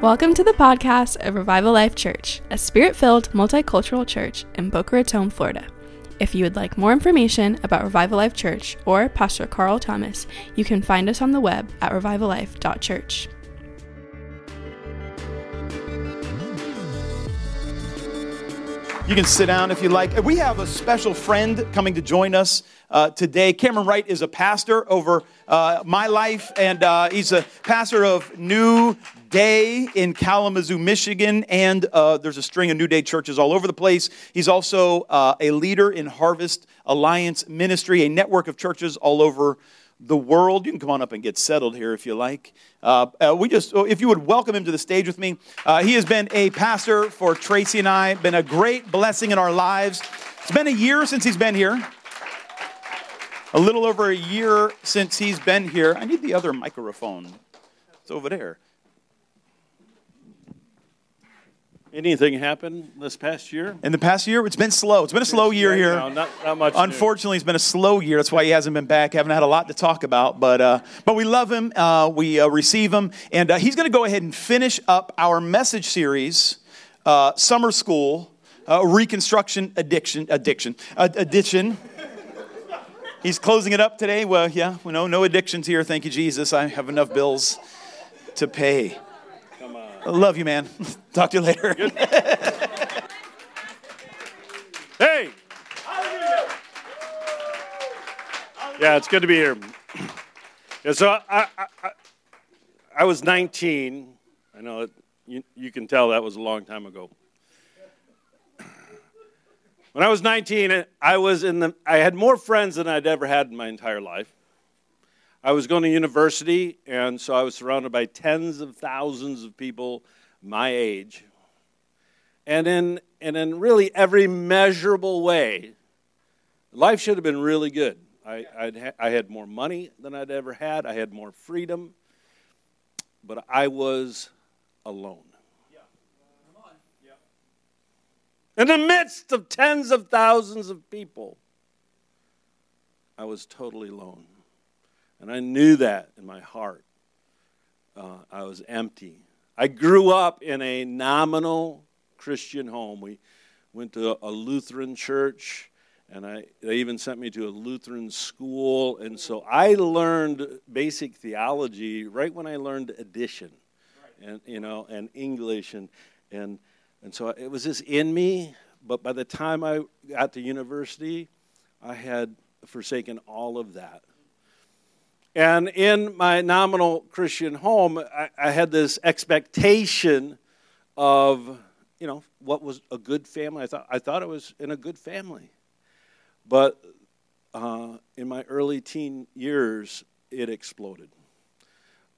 Welcome to the podcast of Revival Life Church, a spirit filled multicultural church in Boca Raton, Florida. If you would like more information about Revival Life Church or Pastor Carl Thomas, you can find us on the web at revivallife.church. You can sit down if you like. We have a special friend coming to join us uh, today. Cameron Wright is a pastor over uh, my life, and uh, he's a pastor of New Day in Kalamazoo, Michigan, and uh, there's a string of New Day churches all over the place. He's also uh, a leader in Harvest Alliance Ministry, a network of churches all over the world. You can come on up and get settled here if you like. Uh, uh, we just, oh, if you would welcome him to the stage with me. Uh, he has been a pastor for Tracy and I, been a great blessing in our lives. It's been a year since he's been here. A little over a year since he's been here. I need the other microphone. It's over there. Anything happen this past year? In the past year, it's been slow. It's been a slow year here. No, not, not much. Unfortunately, it's been a slow year. That's why he hasn't been back. Haven't had a lot to talk about, but uh, but we love him. Uh, we uh, receive him, and uh, he's going to go ahead and finish up our message series, uh, summer school, uh, reconstruction addiction, addiction, addiction. he's closing it up today. Well, yeah, we know no addictions here. Thank you, Jesus. I have enough bills to pay. Love you, man. Talk to you later. hey! Yeah, it's good to be here. Yeah, so I, I, I, I was 19. I know it, you, you can tell that was a long time ago. When I was 19, I was in the. I had more friends than I'd ever had in my entire life. I was going to university, and so I was surrounded by tens of thousands of people my age. And in, and in really every measurable way, life should have been really good. I, I'd, I had more money than I'd ever had, I had more freedom, but I was alone. In the midst of tens of thousands of people, I was totally alone. And I knew that in my heart. Uh, I was empty. I grew up in a nominal Christian home. We went to a Lutheran church, and I, they even sent me to a Lutheran school. And so I learned basic theology right when I learned addition, and you know, and English, and and and so it was just in me. But by the time I got to university, I had forsaken all of that and in my nominal Christian home, I, I, had this expectation of, you know, what was a good family. I thought, I thought it was in a good family. But uh, in my early teen years, it exploded.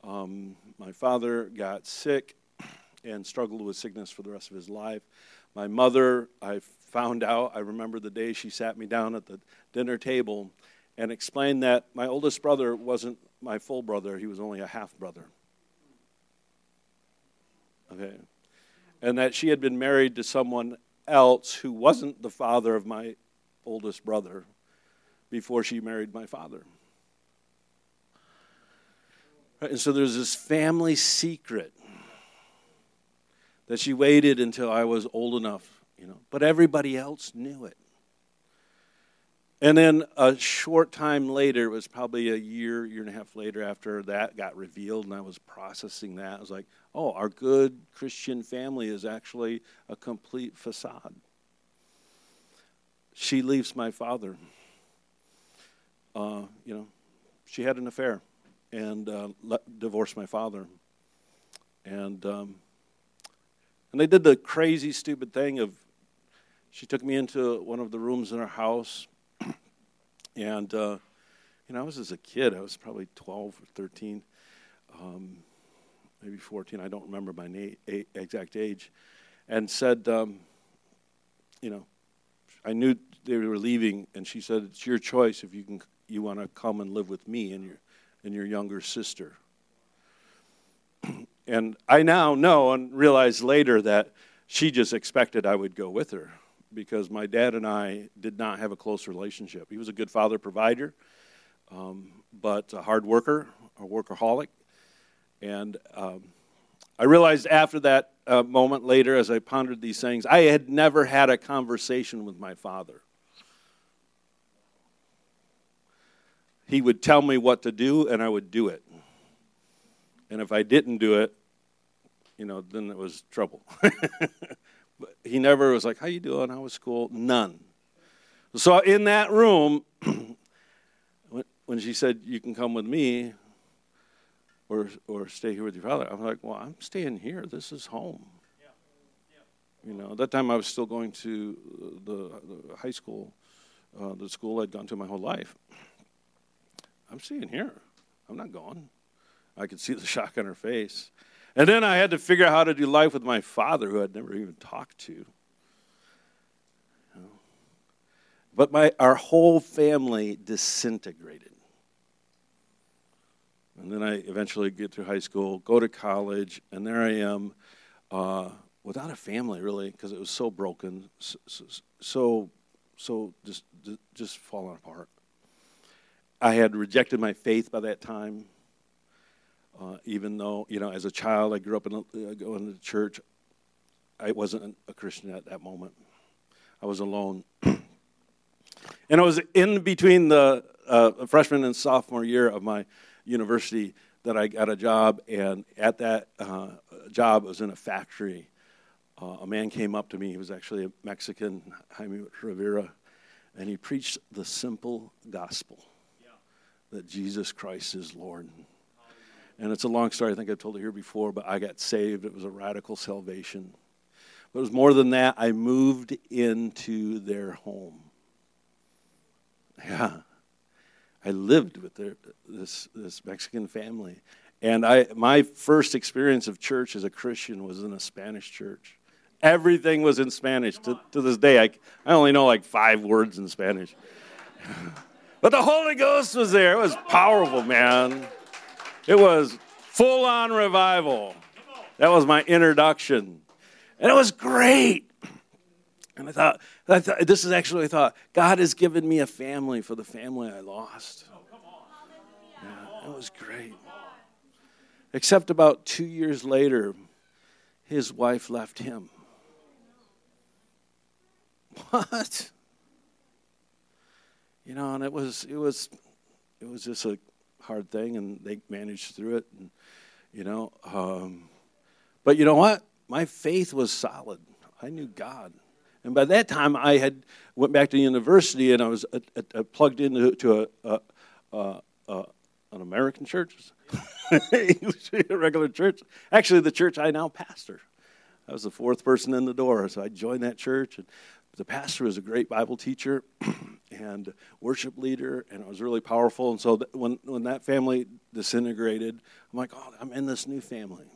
Um, my father got sick and struggled with sickness for the rest of his life. My mother, I found out, I remember the day she sat me down at the dinner table and explained that my oldest brother wasn't my full brother, he was only a half brother. Okay. And that she had been married to someone else who wasn't the father of my oldest brother before she married my father. And so there's this family secret that she waited until I was old enough, you know, but everybody else knew it. And then a short time later, it was probably a year, year and a half later after that got revealed, and I was processing that. I was like, oh, our good Christian family is actually a complete facade. She leaves my father. Uh, you know, she had an affair and uh, divorced my father. And, um, and they did the crazy, stupid thing of she took me into one of the rooms in her house and, uh, you know, I was as a kid, I was probably 12 or 13, um, maybe 14, I don't remember my na- a- exact age, and said, um, you know, I knew they were leaving, and she said, it's your choice if you, can, you want to come and live with me and your, and your younger sister. and I now know and realize later that she just expected I would go with her because my dad and I did not have a close relationship. He was a good father provider, um, but a hard worker, a workaholic. And um, I realized after that uh, moment later, as I pondered these things, I had never had a conversation with my father. He would tell me what to do, and I would do it. And if I didn't do it, you know, then it was trouble. but he never was like, "How you doing? How was school?" None. So in that room, when she said, "You can come with me," or or stay here with your father, I'm like, "Well, I'm staying here. This is home." You know, at that time I was still going to the, the high school, uh, the school I'd gone to my whole life. I'm staying here. I'm not going. I could see the shock on her face. And then I had to figure out how to do life with my father, who I'd never even talked to. But my, our whole family disintegrated. And then I eventually get through high school, go to college, and there I am uh, without a family, really, because it was so broken, so, so, so just, just falling apart. I had rejected my faith by that time. Uh, even though, you know, as a child, I grew up in a, uh, going to church. I wasn't a Christian at that moment. I was alone. and I was in between the uh, freshman and sophomore year of my university that I got a job, and at that uh, job, it was in a factory. Uh, a man came up to me. He was actually a Mexican, Jaime Rivera, and he preached the simple gospel that Jesus Christ is Lord. And it's a long story. I think I've told it here before, but I got saved. It was a radical salvation. But it was more than that. I moved into their home. Yeah. I lived with their, this, this Mexican family. And I, my first experience of church as a Christian was in a Spanish church. Everything was in Spanish. To, to this day, I, I only know like five words in Spanish. But the Holy Ghost was there. It was powerful, man. It was full on revival. That was my introduction. And it was great. And I thought, I thought, this is actually, I thought, God has given me a family for the family I lost. Oh, yeah, it was great. Except about two years later, his wife left him. What? you know, and it was it was it was just a hard thing, and they managed through it, and you know, um, but you know what? My faith was solid. I knew God, and by that time I had went back to university, and I was uh, uh, uh plugged into to a, a, a, an American church, a regular church. Actually, the church I now pastor. I was the fourth person in the door, so I joined that church, and the pastor was a great Bible teacher and worship leader, and it was really powerful. And so when, when that family disintegrated, I'm like, oh, I'm in this new family.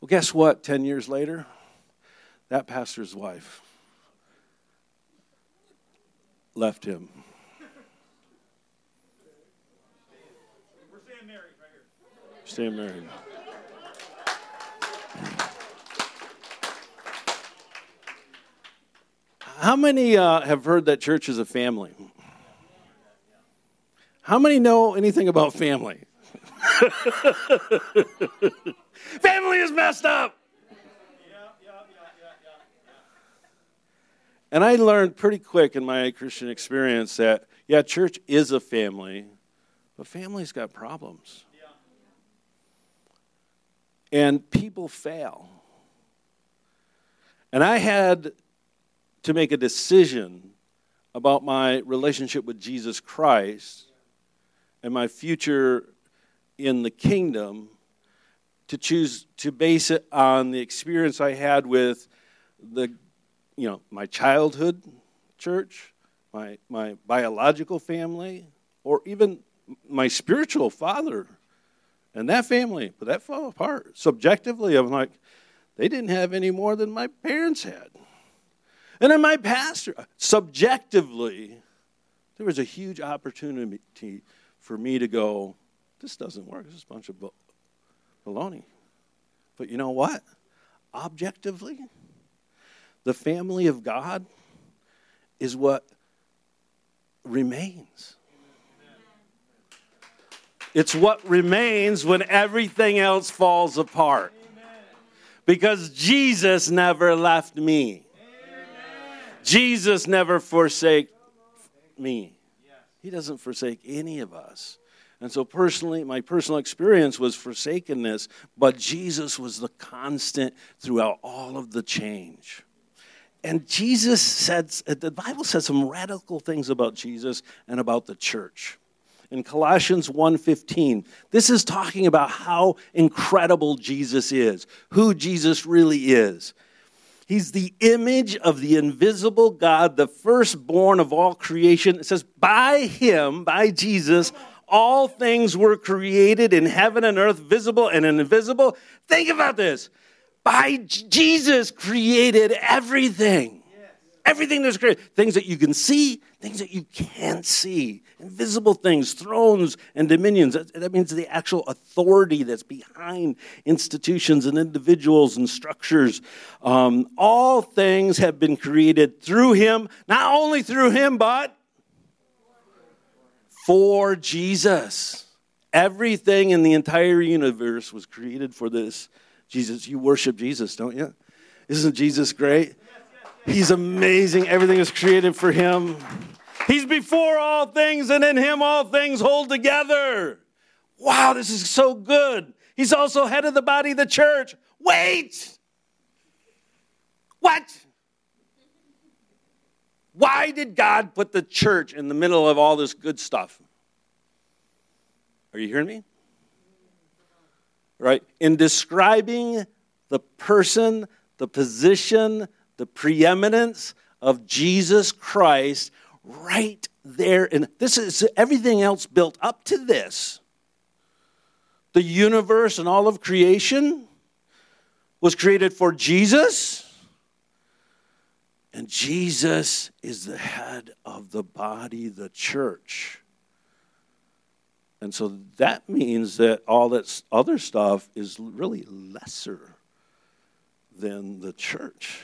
Well, guess what? 10 years later, that pastor's wife left him. We're staying married right here. Staying married. How many uh, have heard that church is a family? How many know anything about family? family is messed up. And I learned pretty quick in my Christian experience that, yeah, church is a family, but family's got problems. And people fail. And I had to make a decision about my relationship with Jesus Christ and my future in the kingdom to choose to base it on the experience I had with the you know my childhood church, my my biological family, or even my spiritual father and that family, but that fell apart. Subjectively, I'm like, they didn't have any more than my parents had. And then my pastor, subjectively, there was a huge opportunity for me to go, this doesn't work. This is a bunch of baloney. But you know what? Objectively, the family of God is what remains. It's what remains when everything else falls apart. Because Jesus never left me. Jesus never forsake me. He doesn't forsake any of us. And so, personally, my personal experience was forsakenness, but Jesus was the constant throughout all of the change. And Jesus said, the Bible says some radical things about Jesus and about the church. In Colossians 1:15, this is talking about how incredible Jesus is, who Jesus really is. He's the image of the invisible God, the firstborn of all creation. It says, by him, by Jesus, all things were created in heaven and earth, visible and invisible. Think about this. By Jesus created everything. Everything that's created. Things that you can see, things that you can't see. Invisible things, thrones and dominions. That, means the actual authority that's behind institutions and individuals and structures. Um, all things have been created through him, not only through him, but for Jesus. Everything in the entire universe was created for this Jesus. You worship Jesus, don't you? Isn't Jesus great? He's amazing. Everything is created for him. He's before all things, and in him all things hold together. Wow, this is so good. He's also head of the body the church. Wait! What? Why did God put the church in the middle of all this good stuff? Are you hearing me? Right? In describing the person, the position, the preeminence of Jesus Christ right there. And this is everything else built up to this. The universe and all of creation was created for Jesus and Jesus is the head of the body, the church. And so that means that all that other stuff is really lesser than the church.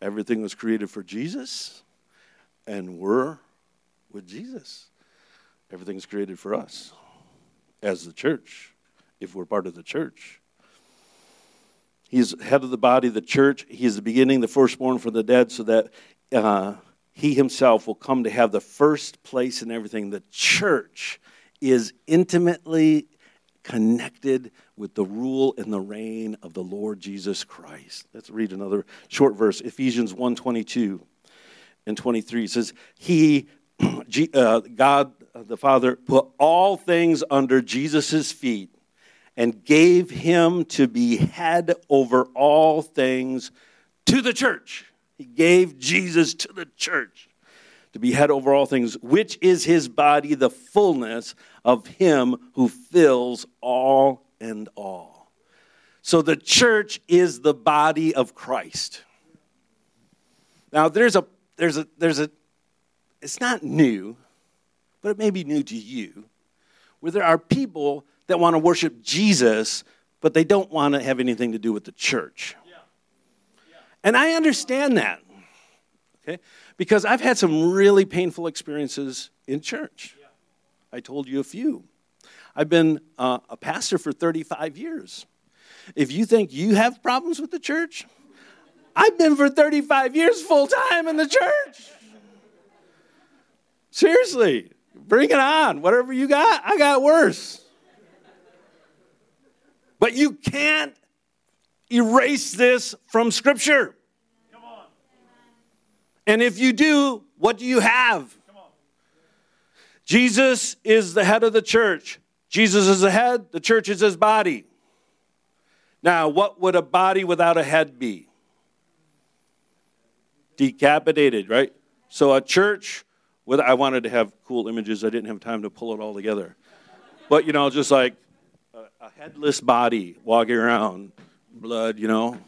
Everything was created for Jesus, and we're with Jesus. Everything's created for us as the church, if we're part of the church. He's head of the body, the church. He is the beginning, the firstborn for the dead, so that uh, he himself will come to have the first place in everything. The church is intimately connected with the rule and the reign of the Lord Jesus Christ. Let's read another short verse, Ephesians 1 22 and 23. It says, He, uh, God the Father, put all things under Jesus' feet and gave him to be head over all things to the church. He gave Jesus to the church to be head over all things, which is his body, the fullness of him who fills all and all. So the church is the body of Christ. Now there's a there's a there's a it's not new, but it may be new to you, where there are people that want to worship Jesus, but they don't want to have anything to do with the church. And I understand that, okay? Because I've had some really painful experiences in church. I told you a few. I've been uh, a pastor for 35 years. If you think you have problems with the church, I've been for 35 years full time in the church. Seriously, bring it on. Whatever you got, I got worse. But you can't erase this from Scripture. Come on. And if you do, what do you have? Jesus is the head of the church. Jesus is the head, the church is his body. Now, what would a body without a head be? Decapitated, right? So a church with I wanted to have cool images, I didn't have time to pull it all together. But you know, just like a headless body walking around, blood, you know.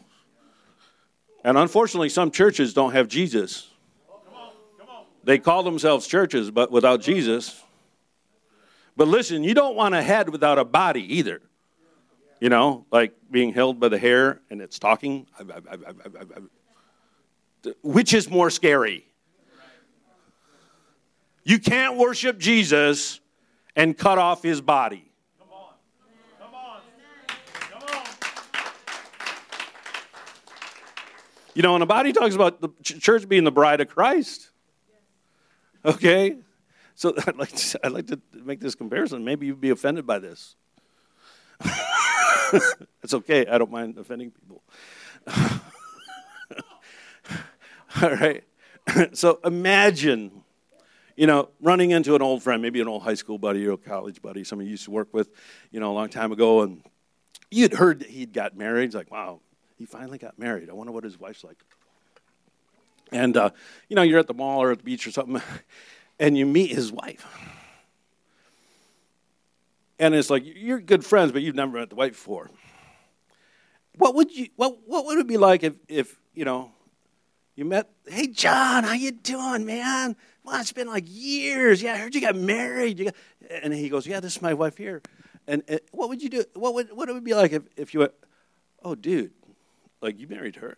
And unfortunately, some churches don't have Jesus. They call themselves churches, but without Jesus. But listen, you don't want a head without a body either. You know, like being held by the hair and it's talking. Which is more scary? You can't worship Jesus and cut off his body. You know, and the body talks about the church being the bride of Christ. Okay? So I'd like to, I'd like to make this comparison. Maybe you'd be offended by this. it's okay. I don't mind offending people. All right. so imagine, you know, running into an old friend, maybe an old high school buddy or a college buddy, somebody you used to work with, you know, a long time ago, and you'd heard that he'd got married. It's like, wow, he finally got married. I wonder what his wife's like. And, uh, you know, you're at the mall or at the beach or something, and you meet his wife. And it's like, you're good friends, but you've never met the wife before. What would you, what, what would it be like if, if, you know, you met, hey, John, how you doing, man? Well, it's been like years. Yeah, I heard you got married. You got, and he goes, yeah, this is my wife here. And, and what would you do? What would, what would it be like if, if you went, oh, dude, like you married her?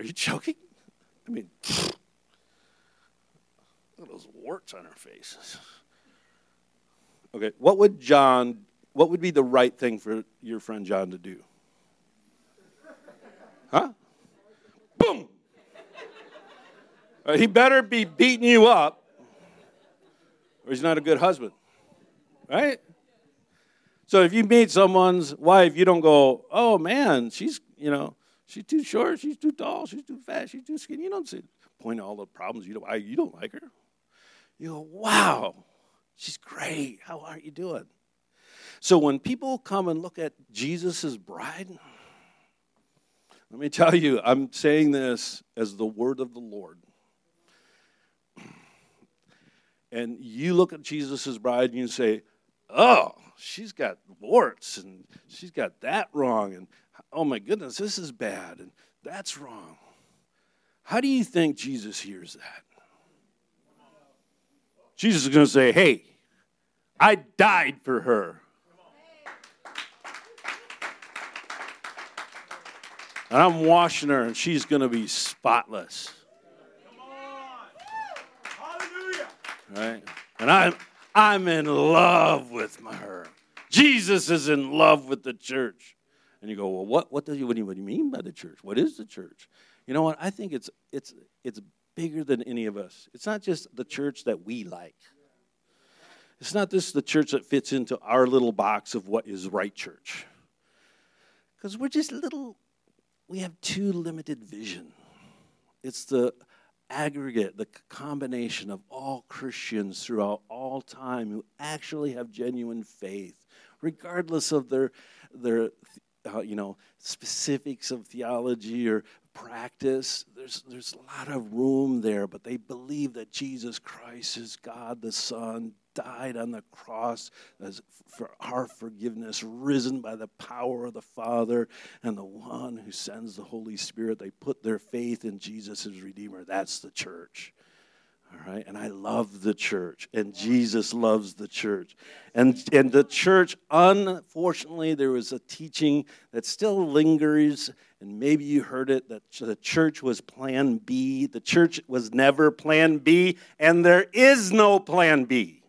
Are you joking? I mean, look at those warts on her face. Okay, what would John, what would be the right thing for your friend John to do? Huh? Boom! Uh, he better be beating you up, or he's not a good husband. Right? So if you meet someone's wife, you don't go, oh man, she's, you know, she's too short, she's too tall, she's too fat, she's too skinny. You don't say, point all the problems you don't, I, you don't like her. You go, wow, she's great. How are you doing? So when people come and look at Jesus' bride, let me tell you, I'm saying this as the word of the Lord. And you look at Jesus' bride and you say, oh, she's got warts and she's got that wrong. And oh my goodness, this is bad and that's wrong. How do you think Jesus hears that? Jesus is going to say, hey, I died for her. And I'm washing her, and she's going to be spotless. Right? And I'm, I'm in love with her. Jesus is in love with the church. And you go, well, what, what, do you, what, do you, what do you mean by the church? What is the church? You know what? I think it's, it's, it's bigger than any of us. It's not just the church that we like. It's not just the church that fits into our little box of what is right church. Because we're just little, we have too limited vision. It's the aggregate, the combination of all Christians throughout all time who actually have genuine faith, regardless of their their uh, you know specifics of theology or practice. There's there's a lot of room there, but they believe that Jesus Christ is God the Son, died on the cross for our forgiveness, risen by the power of the Father and the one who sends the Holy Spirit. They put their faith in Jesus as Redeemer. That's the church. All right, and I love the church, and Jesus loves the church. And, and the church, unfortunately, there was a teaching that still lingers, and maybe you heard it that the church was plan B. The church was never plan B, and there is no plan B.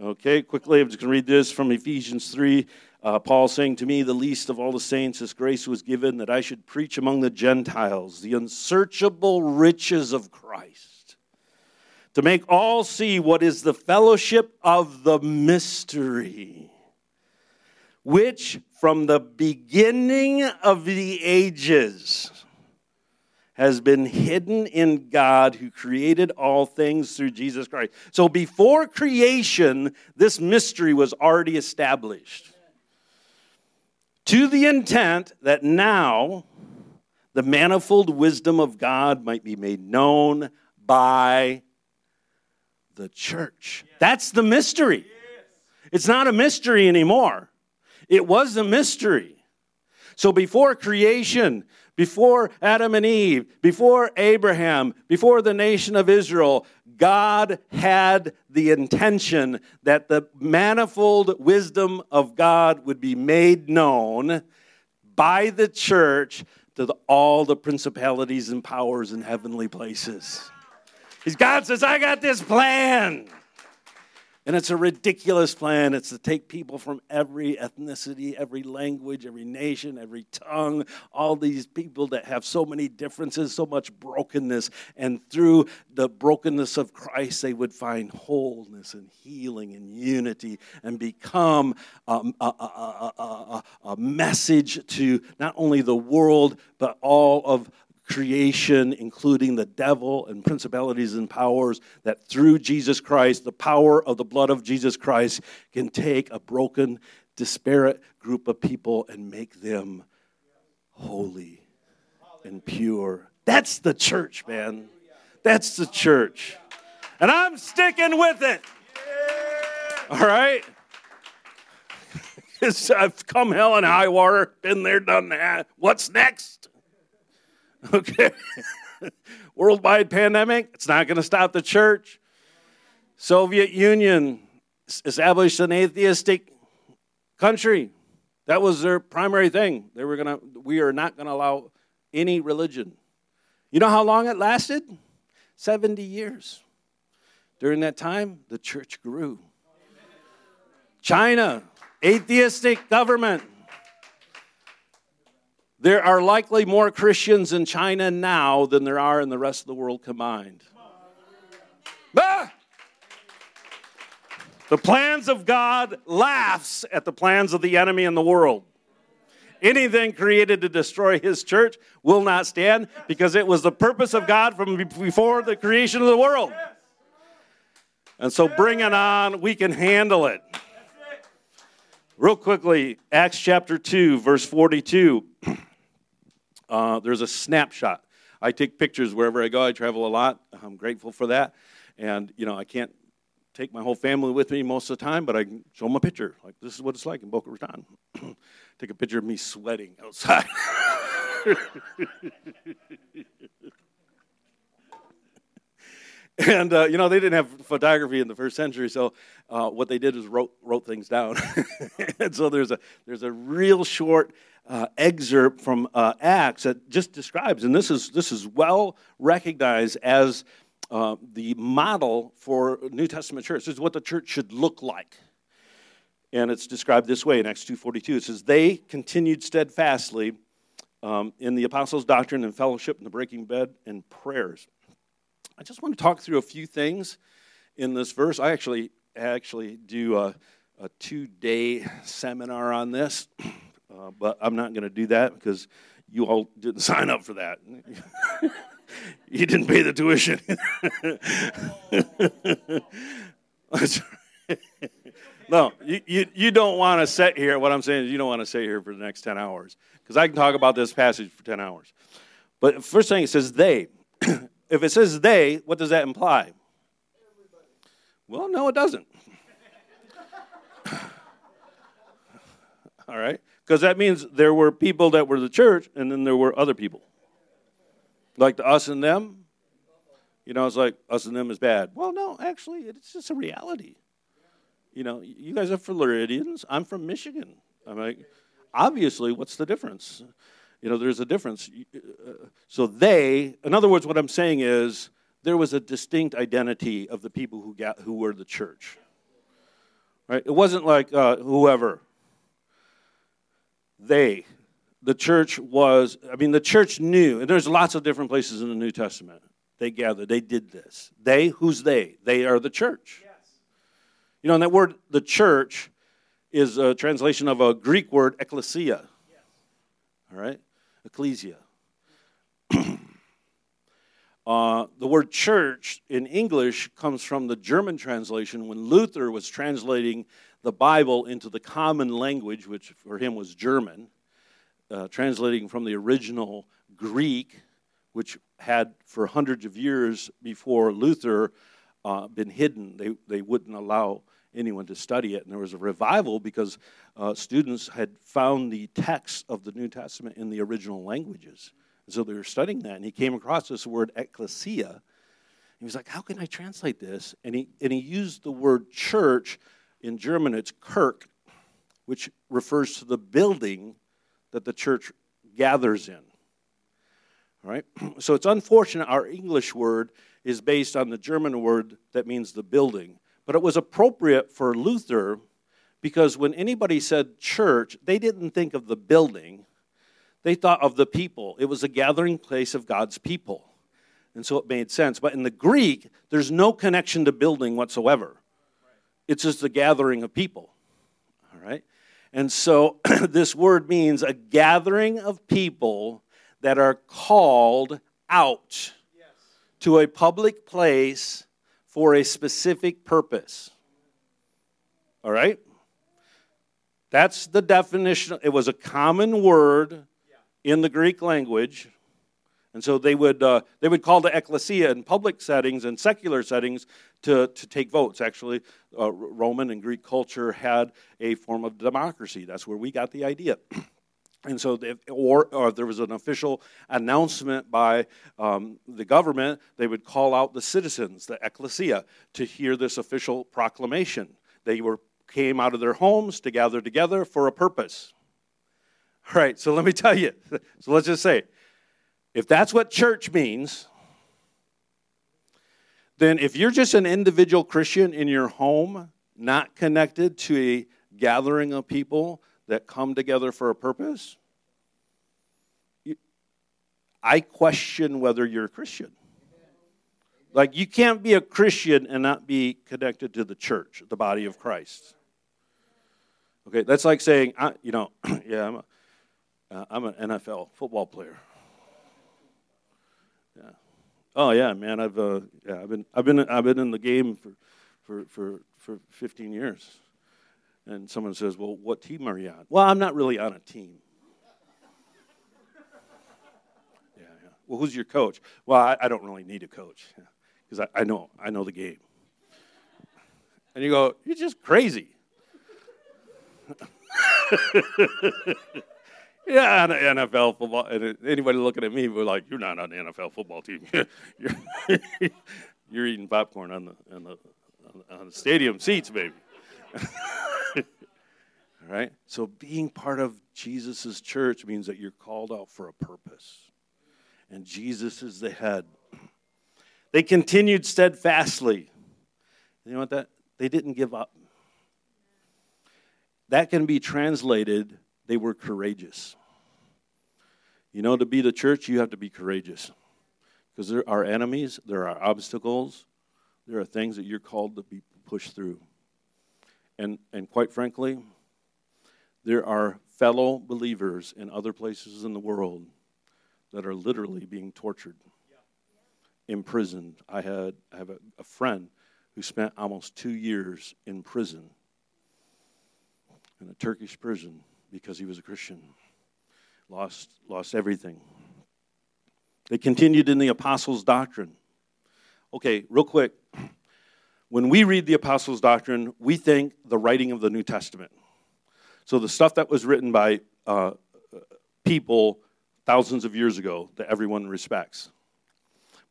Okay, quickly, I'm just going to read this from Ephesians 3. Uh, Paul saying to me, the least of all the saints, this grace was given that I should preach among the Gentiles the unsearchable riches of Christ, to make all see what is the fellowship of the mystery, which from the beginning of the ages has been hidden in God who created all things through Jesus Christ. So before creation, this mystery was already established. To the intent that now the manifold wisdom of God might be made known by the church. That's the mystery. It's not a mystery anymore. It was a mystery. So before creation, before Adam and Eve, before Abraham, before the nation of Israel, God had the intention that the manifold wisdom of God would be made known by the church to the, all the principalities and powers in heavenly places. God says, I got this plan. And it's a ridiculous plan. It's to take people from every ethnicity, every language, every nation, every tongue, all these people that have so many differences, so much brokenness. And through the brokenness of Christ, they would find wholeness and healing and unity and become um, a, a, a, a message to not only the world, but all of creation, including the devil and principalities and powers, that through Jesus Christ, the power of the blood of Jesus Christ can take a broken, disparate group of people and make them holy and pure. That's the church, man. That's the church. And I'm sticking with it. All right? I've come hell and high water, been there, done that. What's next? Okay. Worldwide pandemic, it's not going to stop the church. Soviet Union established an atheistic country. That was their primary thing. They were going to we are not going to allow any religion. You know how long it lasted? 70 years. During that time, the church grew. China, atheistic government. There are likely more Christians in China now than there are in the rest of the world combined. Ah! The plans of God laughs at the plans of the enemy in the world. Anything created to destroy his church will not stand because it was the purpose of God from before the creation of the world. And so bring it on, we can handle it. Real quickly, Acts chapter 2, verse 42. Uh, there's a snapshot. I take pictures wherever I go. I travel a lot. I'm grateful for that. And, you know, I can't take my whole family with me most of the time, but I can show them a picture. Like, this is what it's like in Boca Raton. take a picture of me sweating outside. and uh, you know they didn't have photography in the first century so uh, what they did is wrote, wrote things down and so there's a there's a real short uh, excerpt from uh, Acts that just describes, and this is, this is well recognized as uh, the model for New Testament church. This is what the church should look like. And it's described this way in Acts 2.42. It says, They continued steadfastly um, in the apostles' doctrine and fellowship and the breaking bread and prayers. I just want to talk through a few things in this verse. I actually actually do a, a two-day seminar on this. Uh, but I'm not going to do that because you all didn't sign up for that. you didn't pay the tuition. no, you, you, you don't want to sit here. What I'm saying is, you don't want to sit here for the next 10 hours because I can talk about this passage for 10 hours. But first thing it says they. if it says they, what does that imply? Well, no, it doesn't. All right? Because that means there were people that were the church, and then there were other people. Like the us and them. You know, it's like us and them is bad. Well, no, actually, it's just a reality. You know, you guys are Floridians. I'm from Michigan. I'm like, obviously, what's the difference? You know, there's a difference. Uh, so they, in other words, what I'm saying is there was a distinct identity of the people who got who were the church. Right? It wasn't like uh, whoever they, the church was, I mean, the church knew, and there's lots of different places in the New Testament. They gathered, they did this. They, who's they? They are the church. Yes. You know, and that word, the church, is a translation of a Greek word, ecclesia. All right? Ecclesia. uh, the word church in English comes from the German translation when Luther was translating the Bible into the common language, which for him was German, uh, translating from the original Greek, which had for hundreds of years before Luther uh, been hidden. They, they wouldn't allow anyone to study it. And there was a revival because uh, students had found the text of the New Testament in the original languages. And so they were studying that. And he came across this word ecclesia. He was like, How can I translate this? And he, and he used the word church in German, it's Kirk, which refers to the building that the church gathers in. All right? So it's unfortunate our English word is based on the German word that means the building. But it was appropriate for Luther because when anybody said church, they didn't think of the building, they thought of the people. It was a gathering place of God's people. And so it made sense. But in the Greek, there's no connection to building whatsoever, it's just a gathering of people. All right? And so this word means a gathering of people that are called out to a public place for a specific purpose. All right? That's the definition. It was a common word in the Greek language. And so they would, uh, they would call the ecclesia in public settings and secular settings to, to take votes. Actually, uh, Roman and Greek culture had a form of democracy. That's where we got the idea. And so, if, or, or, if there was an official announcement by um, the government, they would call out the citizens, the ecclesia, to hear this official proclamation. They were came out of their homes to gather together for a purpose. All right, so let me tell you. So let's just say, if that's what church means, then if you're just an individual Christian in your home, not connected to a gathering of people that come together for a purpose, I question whether you're a Christian. Like, you can't be a Christian and not be connected to the church, the body of Christ. Okay, that's like saying, I, you know, yeah, I'm, a, uh, I'm an NFL football player. Yeah. Oh yeah, man. I've uh, yeah, I've been I've been I've been in the game for for for for 15 years. And someone says, "Well, what team are you on?" Well, I'm not really on a team. yeah, yeah. Well, who's your coach? Well, I, I don't really need a coach because I, I know I know the game. And you go, "You're just crazy." yeah, NFL football. And anybody looking at me, we're like, "You're not on the NFL football team. you're, you're eating popcorn on the on the on the stadium seats, baby." Right. So being part of Jesus' church means that you're called out for a purpose, and Jesus is the head. They continued steadfastly. You know what that? They didn't give up. That can be translated, they were courageous. You know, to be the church, you have to be courageous. Because there are enemies, there are obstacles, there are things that you're called to be pushed through. And, and quite frankly, there are fellow believers in other places in the world that are literally being tortured, imprisoned. I, had, I have a, a friend who spent almost two years in prison in a Turkish prison because he was a Christian. Lost, lost everything. They continued in the apostles' doctrine. Okay, real quick. When we read the apostles' doctrine, we think the writing of the New Testament. So the stuff that was written by uh, people thousands of years ago that everyone respects.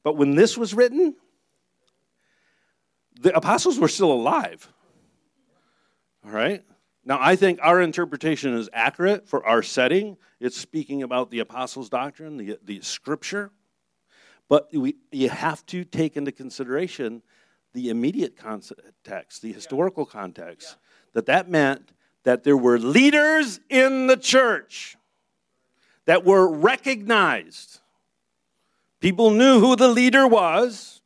But when this was written, the apostles were still alive. All right? Now, I think our interpretation is accurate for our setting. It's speaking about the apostles' doctrine, the, the scripture. But we, you have to take into consideration the immediate context, the historical context, yeah. that that meant that there were leaders in the church that were recognized. People knew who the leader was,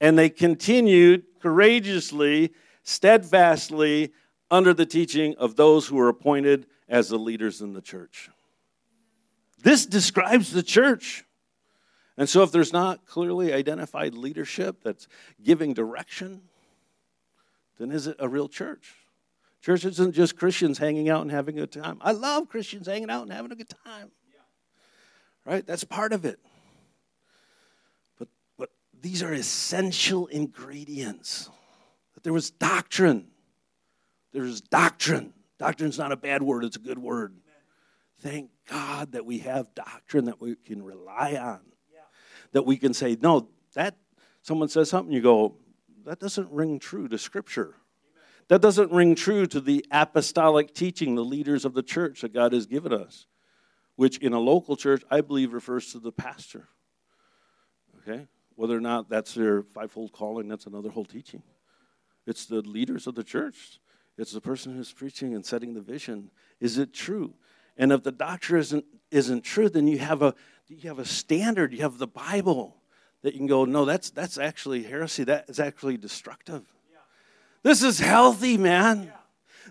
and they continued courageously, steadfastly under the teaching of those who were appointed as the leaders in the church. This describes the church. And so, if there's not clearly identified leadership that's giving direction, then is it a real church? Church isn't just Christians hanging out and having a good time. I love Christians hanging out and having a good time. Right? That's part of it. But, but these are essential ingredients. That there was doctrine, there's doctrine. Doctrine's not a bad word, it's a good word. Thank God that we have doctrine that we can rely on. That we can say, no, that someone says something, you go, that doesn't ring true to Scripture. That doesn't ring true to the apostolic teaching, the leaders of the church that God has given us, which in a local church, I believe, refers to the pastor. Okay? Whether or not that's their fivefold calling, that's another whole teaching. It's the leaders of the church. It's the person who's preaching and setting the vision. Is it true? And if the doctrine isn't, isn't true, then you have, a, you have a standard. You have the Bible that you can go, no, that's, that's actually heresy. That is actually destructive. This is healthy, man.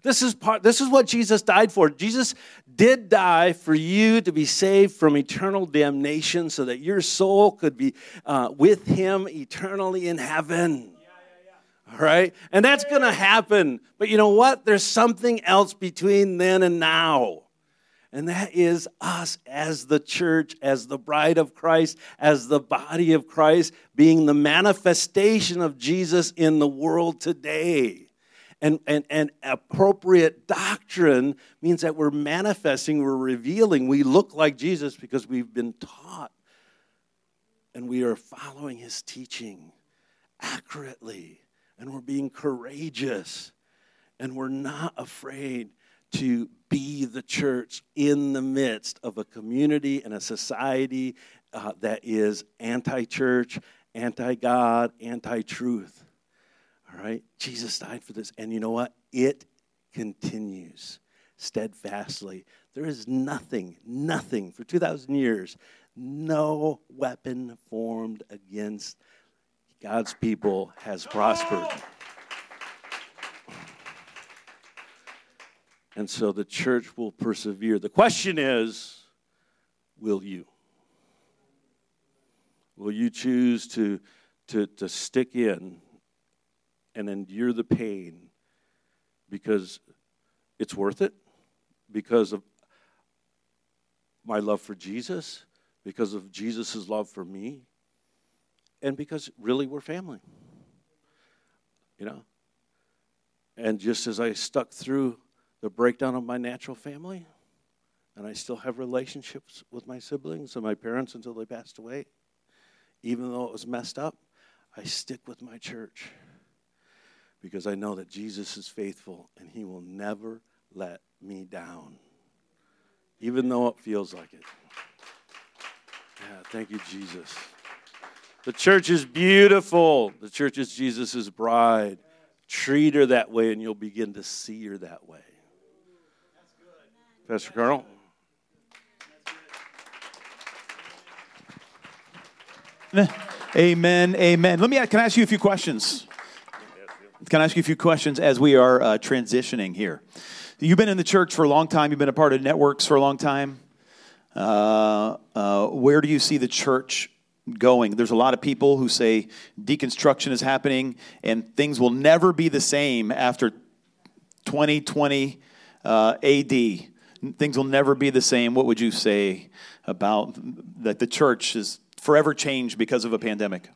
This is part this is what Jesus died for. Jesus did die for you to be saved from eternal damnation so that your soul could be uh, with him eternally in heaven. All right? And that's going to happen. But you know what? There's something else between then and now. And that is us as the church, as the bride of Christ, as the body of Christ, being the manifestation of Jesus in the world today. And, and, and appropriate doctrine means that we're manifesting, we're revealing, we look like Jesus because we've been taught. And we are following his teaching accurately. And we're being courageous. And we're not afraid to be the church in the midst of a community and a society uh, that is anti church, anti God, anti truth. All right? Jesus died for this. And you know what? It continues steadfastly. There is nothing, nothing for 2,000 years, no weapon formed against God's people has prospered. And so the church will persevere. The question is will you? Will you choose to, to, to stick in and endure the pain because it's worth it? Because of my love for Jesus? Because of Jesus' love for me? and because really we're family. You know? And just as I stuck through the breakdown of my natural family, and I still have relationships with my siblings and my parents until they passed away, even though it was messed up, I stick with my church because I know that Jesus is faithful and he will never let me down, even though it feels like it. Yeah, thank you, Jesus. The church is beautiful. The church is Jesus' bride. Treat her that way, and you'll begin to see her that way. Pastor Carl? Amen. Amen. Let me. Can I ask you a few questions? Can I ask you a few questions as we are uh, transitioning here? You've been in the church for a long time. You've been a part of networks for a long time. Uh, uh, where do you see the church going. There's a lot of people who say deconstruction is happening and things will never be the same after 2020 uh, AD. Things will never be the same. What would you say about that the church is forever changed because of a pandemic?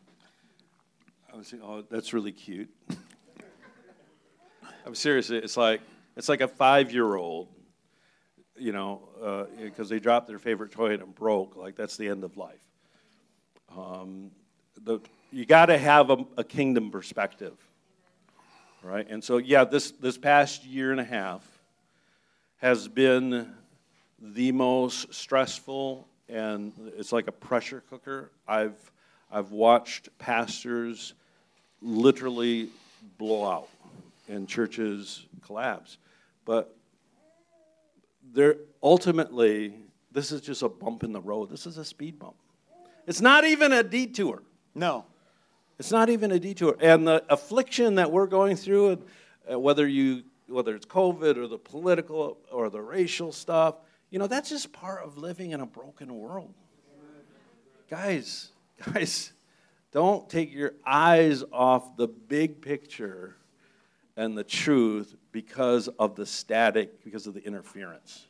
I was saying, oh, that's really cute. I'm serious. It's like it's like a five year old, you know, because uh, they dropped their favorite toy and it broke. Like that's the end of life. Um, the, you got to have a, a, kingdom perspective, right? And so, yeah, this, this past year and a half has been the most stressful, and it's like a pressure cooker. I've, I've watched pastors literally blow out and churches collapse. But there, ultimately, this is just a bump in the road. This is a speed bump. It's not even a detour. No. It's not even a detour. And the affliction that we're going through, uh, whether you whether it's COVID or the political or the racial stuff, you know, that's just part of living in a broken world. Guys, guys, don't take your eyes off the big picture and the truth because of the static, because of the interference.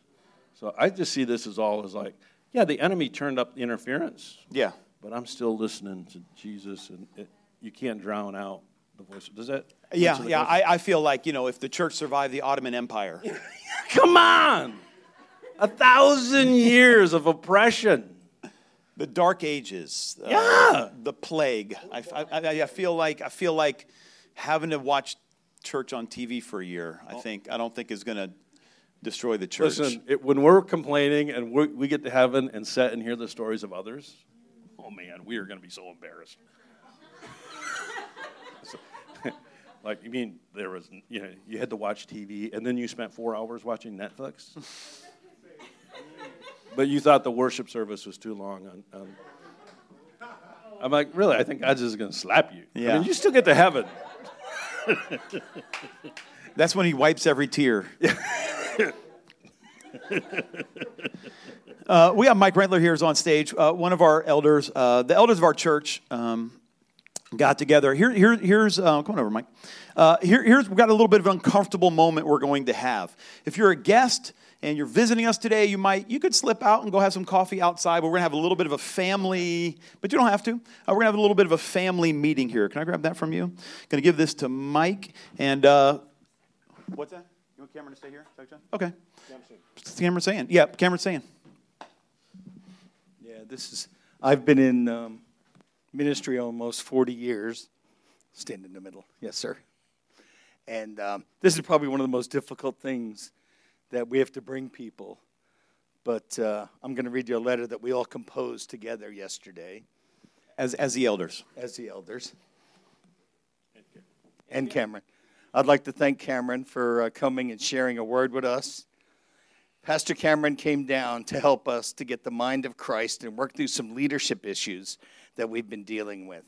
So I just see this as all as like, yeah, the enemy turned up the interference. Yeah. But I'm still listening to Jesus, and it, you can't drown out the voice. Does that? Yeah, yeah. I, I feel like, you know, if the church survived the Ottoman Empire. Come on! A thousand years of oppression. The Dark Ages. Uh, yeah. The plague. I, I, I feel like I feel like having to watch church on TV for a year. I think I don't think is going to destroy the church. Listen, it, when we're complaining and we're, we get to heaven and sit and hear the stories of others, oh man, we are going to be so embarrassed. Like, you mean there was, you know, you had to watch TV and then you spent four hours watching Netflix? but you thought the worship service was too long. On, on... I'm like, really? I think God's just going to slap you. Yeah. I mean, you still get to heaven. That's when he wipes every tear. uh, we have Mike Rentler here is on stage, uh, one of our elders. Uh, the elders of our church um, got together. Here, here, here's, uh, come on over, Mike. Uh, here, here's, we've got a little bit of an uncomfortable moment we're going to have. If you're a guest, and you're visiting us today, you might you could slip out and go have some coffee outside. But we're gonna have a little bit of a family, but you don't have to. Uh, we're gonna have a little bit of a family meeting here. Can I grab that from you? Gonna give this to Mike and uh, what's that? You want Cameron to stay here? Okay. Cameron's saying. Yeah, Cameron's saying. Yeah, this is. I've been in um, ministry almost 40 years. Stand in the middle, yes, sir. And um, this is probably one of the most difficult things that we have to bring people. But uh, I'm going to read you a letter that we all composed together yesterday As as the elders. as the elders. And Cameron. I'd like to thank Cameron for uh, coming and sharing a word with us. Pastor Cameron came down to help us to get the mind of Christ and work through some leadership issues that we've been dealing with.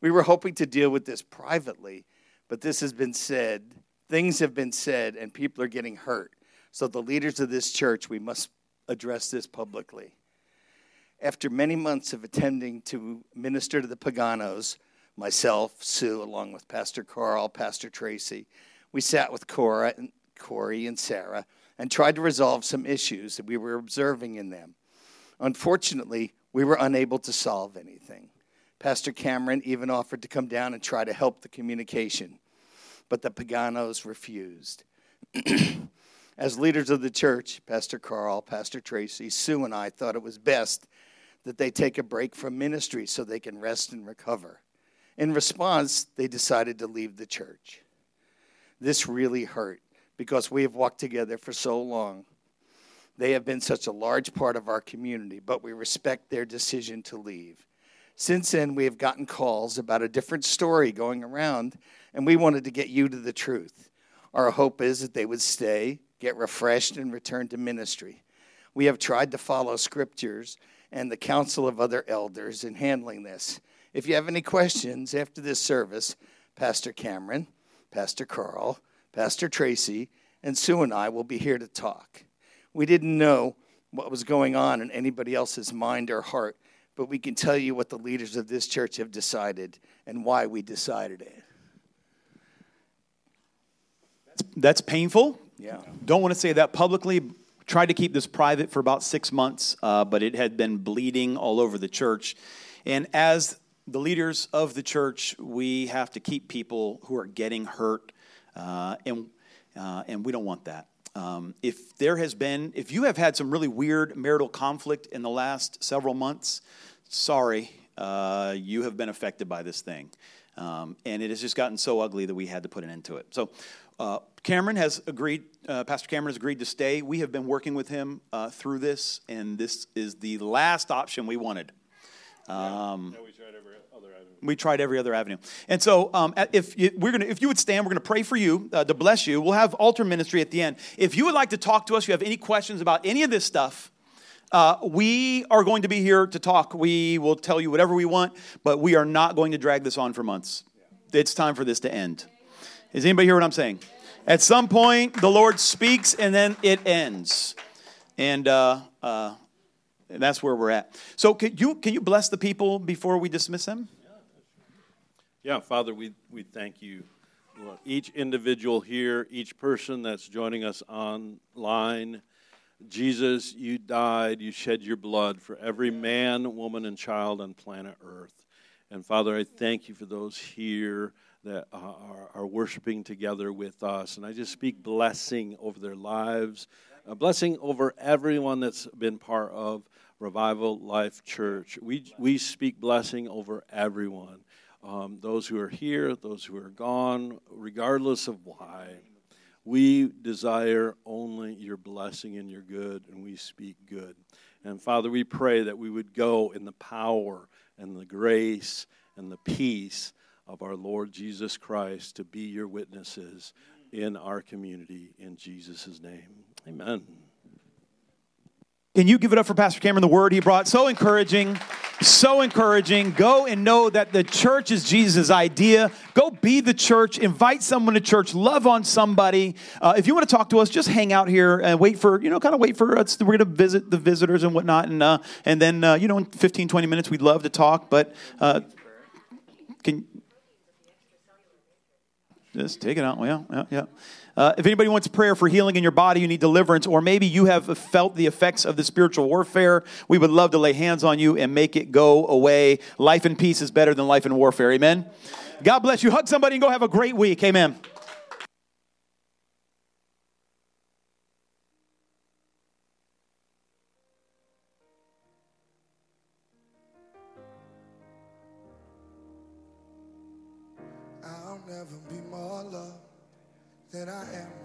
We were hoping to deal with this privately, but this has been said. Things have been said, and people are getting hurt. So, the leaders of this church, we must address this publicly. After many months of attending to minister to the Paganos, myself, Sue, along with Pastor Carl, Pastor Tracy, we sat with Cora and Corey and Sarah and tried to resolve some issues that we were observing in them. Unfortunately, we were unable to solve anything. Pastor Cameron even offered to come down and try to help the communication, but the Paganos refused. As leaders of the church, Pastor Carl, Pastor Tracy, Sue, and I thought it was best that they take a break from ministry so they can rest and recover. In response, they decided to leave the church. This really hurt because we have walked together for so long. They have been such a large part of our community, but we respect their decision to leave. Since then, we have gotten calls about a different story going around, and we wanted to get you to the truth. Our hope is that they would stay, get refreshed, and return to ministry. We have tried to follow scriptures and the counsel of other elders in handling this. If you have any questions after this service, Pastor Cameron, Pastor Carl, Pastor Tracy, and Sue and I will be here to talk. We didn't know what was going on in anybody else's mind or heart, but we can tell you what the leaders of this church have decided and why we decided it. That's painful. Yeah. Don't want to say that publicly. Tried to keep this private for about six months, uh, but it had been bleeding all over the church. And as the leaders of the church, we have to keep people who are getting hurt, uh, and uh, and we don't want that. Um, if there has been, if you have had some really weird marital conflict in the last several months, sorry, uh, you have been affected by this thing. Um, and it has just gotten so ugly that we had to put an end to it. So, uh, Cameron has agreed, uh, Pastor Cameron has agreed to stay. We have been working with him uh, through this, and this is the last option we wanted. Um, we tried every other item. We tried every other avenue. And so, um, if you, we're gonna, if you would stand, we're going to pray for you uh, to bless you. We'll have altar ministry at the end. If you would like to talk to us, you have any questions about any of this stuff, uh, we are going to be here to talk. We will tell you whatever we want, but we are not going to drag this on for months. It's time for this to end. Is anybody hear what I'm saying? At some point, the Lord speaks and then it ends. And uh, uh, that's where we're at. So, can you, can you bless the people before we dismiss them? Yeah, Father, we, we thank you. Lord. Each individual here, each person that's joining us online, Jesus, you died, you shed your blood for every man, woman, and child on planet Earth. And Father, I thank you for those here that are, are worshiping together with us. And I just speak blessing over their lives, a blessing over everyone that's been part of Revival Life Church. We, we speak blessing over everyone. Um, those who are here, those who are gone, regardless of why. We desire only your blessing and your good, and we speak good. And Father, we pray that we would go in the power and the grace and the peace of our Lord Jesus Christ to be your witnesses in our community in Jesus' name. Amen. Can you give it up for Pastor Cameron, the word he brought? So encouraging, so encouraging. Go and know that the church is Jesus' idea. Go be the church, invite someone to church, love on somebody. Uh, if you want to talk to us, just hang out here and wait for, you know, kind of wait for us. We're going to visit the visitors and whatnot. And, uh, and then, uh, you know, in 15, 20 minutes, we'd love to talk. But uh, can just take it out. Yeah, yeah, yeah. Uh, if anybody wants prayer for healing in your body, you need deliverance, or maybe you have felt the effects of the spiritual warfare, we would love to lay hands on you and make it go away. Life in peace is better than life in warfare. Amen. God bless you. Hug somebody and go have a great week. Amen. Than I am